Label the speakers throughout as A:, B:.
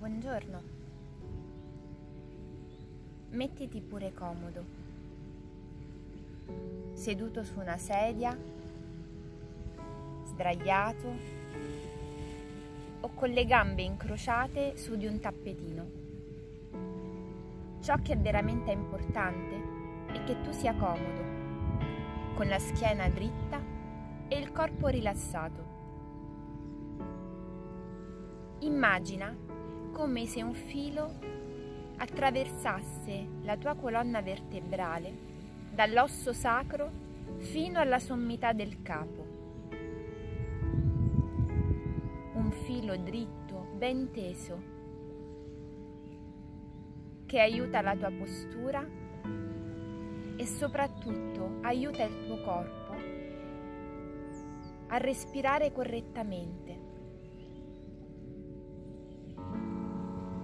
A: Buongiorno. Mettiti pure comodo, seduto su una sedia, sdraiato o con le gambe incrociate su di un tappetino. Ciò che è veramente importante è che tu sia comodo, con la schiena dritta e il corpo rilassato. Immagina come se un filo attraversasse la tua colonna vertebrale dall'osso sacro fino alla sommità del capo. Un filo dritto, ben teso, che aiuta la tua postura e soprattutto aiuta il tuo corpo a respirare correttamente.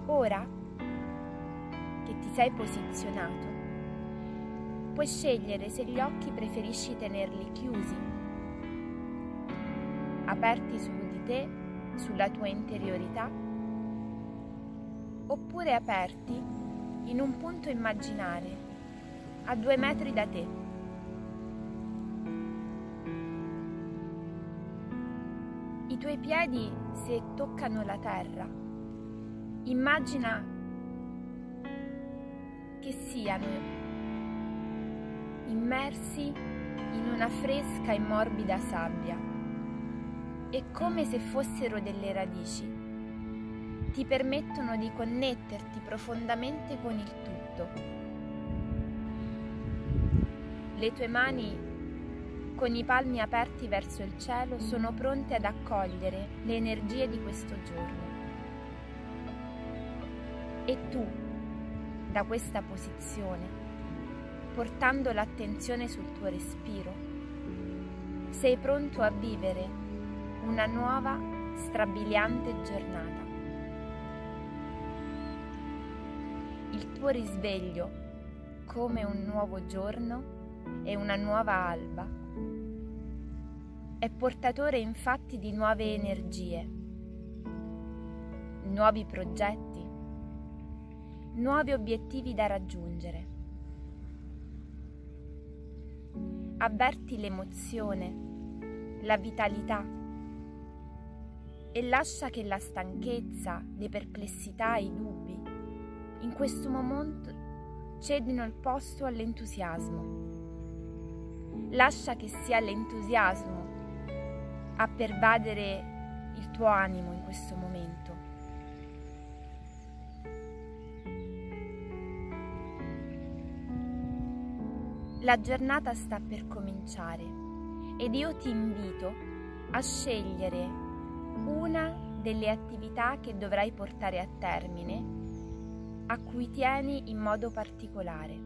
A: Ora che ti sei posizionato, puoi scegliere se gli occhi preferisci tenerli chiusi, aperti su di te, sulla tua interiorità, oppure aperti in un punto immaginare, a due metri da te. I tuoi piedi, se toccano la terra, Immagina che siano immersi in una fresca e morbida sabbia e come se fossero delle radici ti permettono di connetterti profondamente con il tutto. Le tue mani con i palmi aperti verso il cielo sono pronte ad accogliere le energie di questo giorno. E tu, da questa posizione, portando l'attenzione sul tuo respiro, sei pronto a vivere una nuova, strabiliante giornata. Il tuo risveglio, come un nuovo giorno e una nuova alba, è portatore infatti di nuove energie, nuovi progetti, nuovi obiettivi da raggiungere. Avverti l'emozione, la vitalità e lascia che la stanchezza, le perplessità e i dubbi in questo momento cedino il posto all'entusiasmo. Lascia che sia l'entusiasmo a pervadere il tuo animo in questo momento. La giornata sta per cominciare ed io ti invito a scegliere una delle attività che dovrai portare a termine a cui tieni in modo particolare.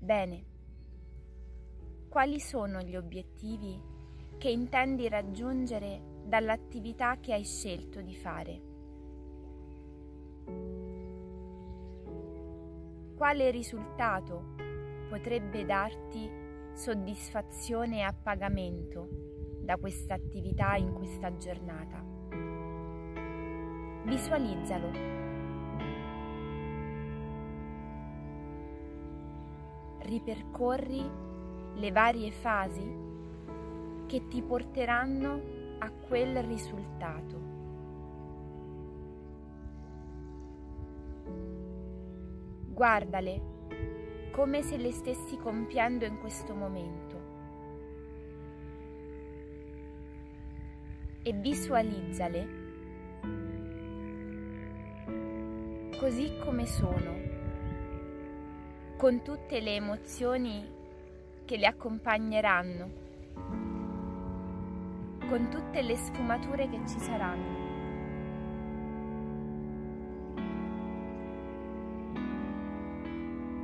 A: Bene, quali sono gli obiettivi che intendi raggiungere dall'attività che hai scelto di fare. Quale risultato potrebbe darti soddisfazione e appagamento da questa attività in questa giornata? Visualizzalo. Ripercorri le varie fasi che ti porteranno a quel risultato. Guardale come se le stessi compiendo in questo momento e visualizzale così come sono, con tutte le emozioni che le accompagneranno con tutte le sfumature che ci saranno.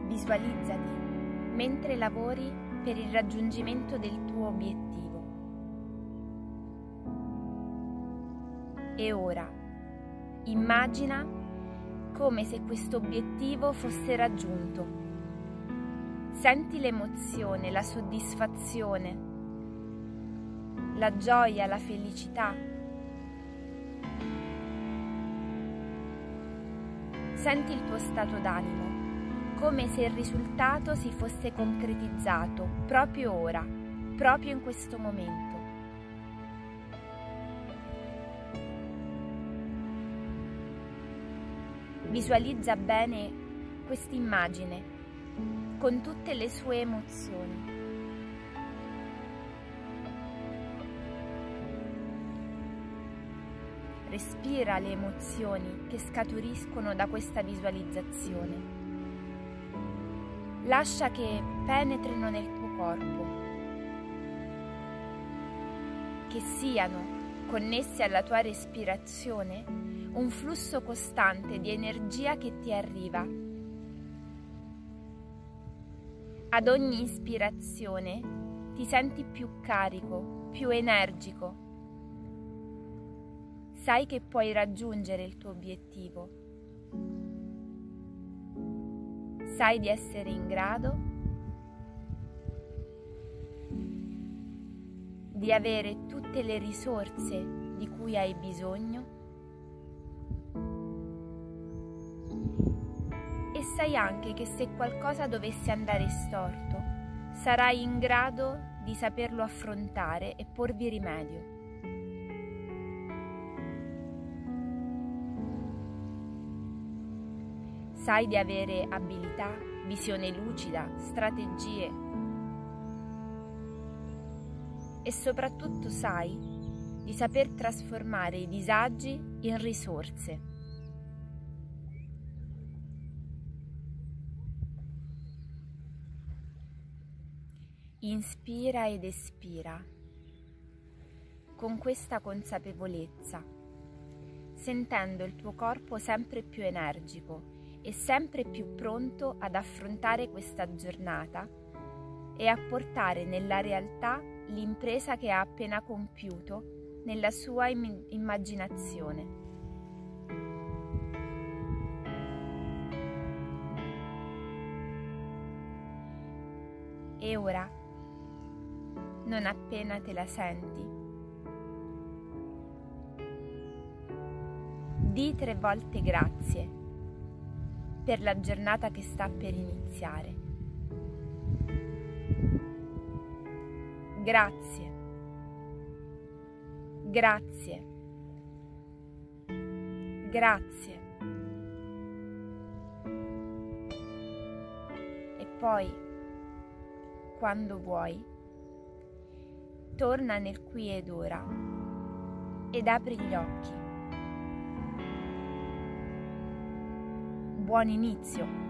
A: Visualizzati mentre lavori per il raggiungimento del tuo obiettivo. E ora immagina come se questo obiettivo fosse raggiunto. Senti l'emozione, la soddisfazione, la gioia, la felicità. Senti il tuo stato d'animo, come se il risultato si fosse concretizzato proprio ora, proprio in questo momento. Visualizza bene quest'immagine con tutte le sue emozioni. Respira le emozioni che scaturiscono da questa visualizzazione. Lascia che penetrino nel tuo corpo, che siano connesse alla tua respirazione un flusso costante di energia che ti arriva. Ad ogni ispirazione ti senti più carico, più energico. Sai che puoi raggiungere il tuo obiettivo. Sai di essere in grado di avere tutte le risorse di cui hai bisogno sai anche che se qualcosa dovesse andare storto, sarai in grado di saperlo affrontare e porvi rimedio. Sai di avere abilità, visione lucida, strategie e soprattutto sai di saper trasformare i disagi in risorse. Inspira ed espira con questa consapevolezza, sentendo il tuo corpo sempre più energico e sempre più pronto ad affrontare questa giornata e a portare nella realtà l'impresa che ha appena compiuto nella sua im- immaginazione. E ora non appena te la senti. Di tre volte grazie per la giornata che sta per iniziare. Grazie. Grazie. Grazie. E poi, quando vuoi, torna nel qui ed ora ed apri gli occhi. Buon inizio!